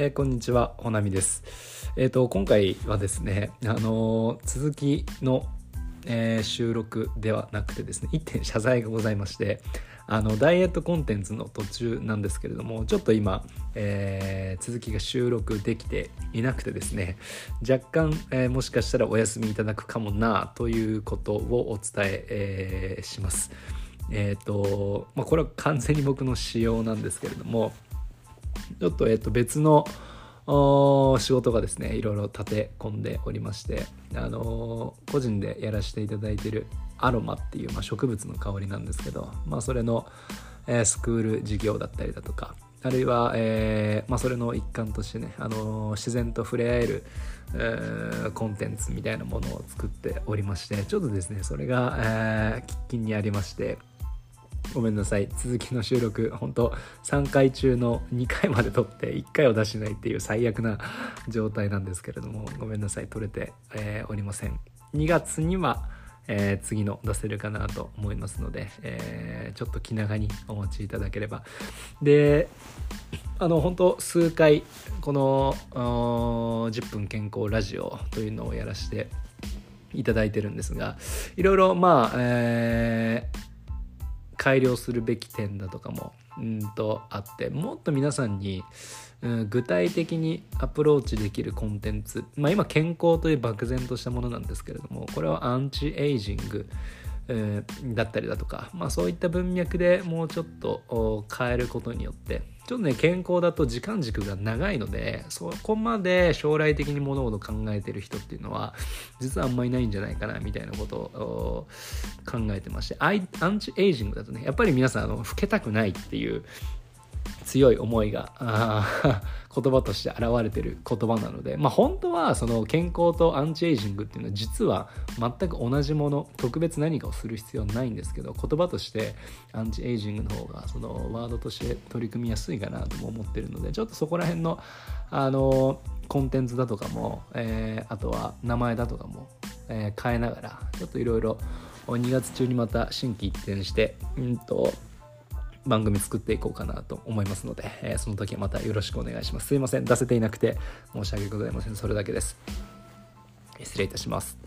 えー、こんにちは、ほなみです。えっ、ー、と、今回はですね、あのー、続きの、え収録ではなくてですね、1点 謝罪がございまして、あの、ダイエットコンテンツの途中なんですけれども、ちょっと今、え続きが収録できていなくてですね、若干、えもしかしたらお休みいただくかもな、ということをお伝ええします。えっ、と、まあ、これは完全に僕の仕様なんですけれども、ちょっと,、えー、と別の仕事がですねいろいろ立て込んでおりまして、あのー、個人でやらせていただいているアロマっていう、まあ、植物の香りなんですけど、まあ、それの、えー、スクール事業だったりだとかあるいは、えーまあ、それの一環としてね、あのー、自然と触れ合える、えー、コンテンツみたいなものを作っておりましてちょっとですねそれが、えー、喫緊にありましてごめんなさい。続きの収録本当3回中の2回まで撮って1回を出しないっていう最悪な状態なんですけれどもごめんなさい。撮れて、えー、おりません。2月には、えー、次の出せるかなと思いますので、えー、ちょっと気長にお待ちいただければ。であの本当数回この10分健康ラジオというのをやらせていただいてるんですがいろいろまあ、えー改良するべき点だとかもうんとあってもっと皆さんに、うん、具体的にアプローチできるコンテンツ、まあ、今健康という漠然としたものなんですけれどもこれはアンチエイジング、えー、だったりだとか、まあ、そういった文脈でもうちょっと変えることによってちょっとね健康だと時間軸が長いのでそこまで将来的に物事考えてる人っていうのは実はあんまりないんじゃないかなみたいなことを考えてましてアンチエイジングだとねやっぱり皆さんあの老けたくないっていう強い思いが 言葉として現れてる言葉なので、まあ、本当はその健康とアンチエイジングっていうのは実は全く同じもの特別何かをする必要ないんですけど言葉としてアンチエイジングの方がそのワードとして取り組みやすいかなとも思ってるのでちょっとそこら辺のあのコンテンツだとかも、えー、あとは名前だとかも、えー、変えながらちょっといろいろ2月中にまた心機一転してうんと番組作っていこうかなと思いますので、えー、その時はまたよろしくお願いします。すいません、出せていなくて申し訳ございません。それだけです。失礼いたします。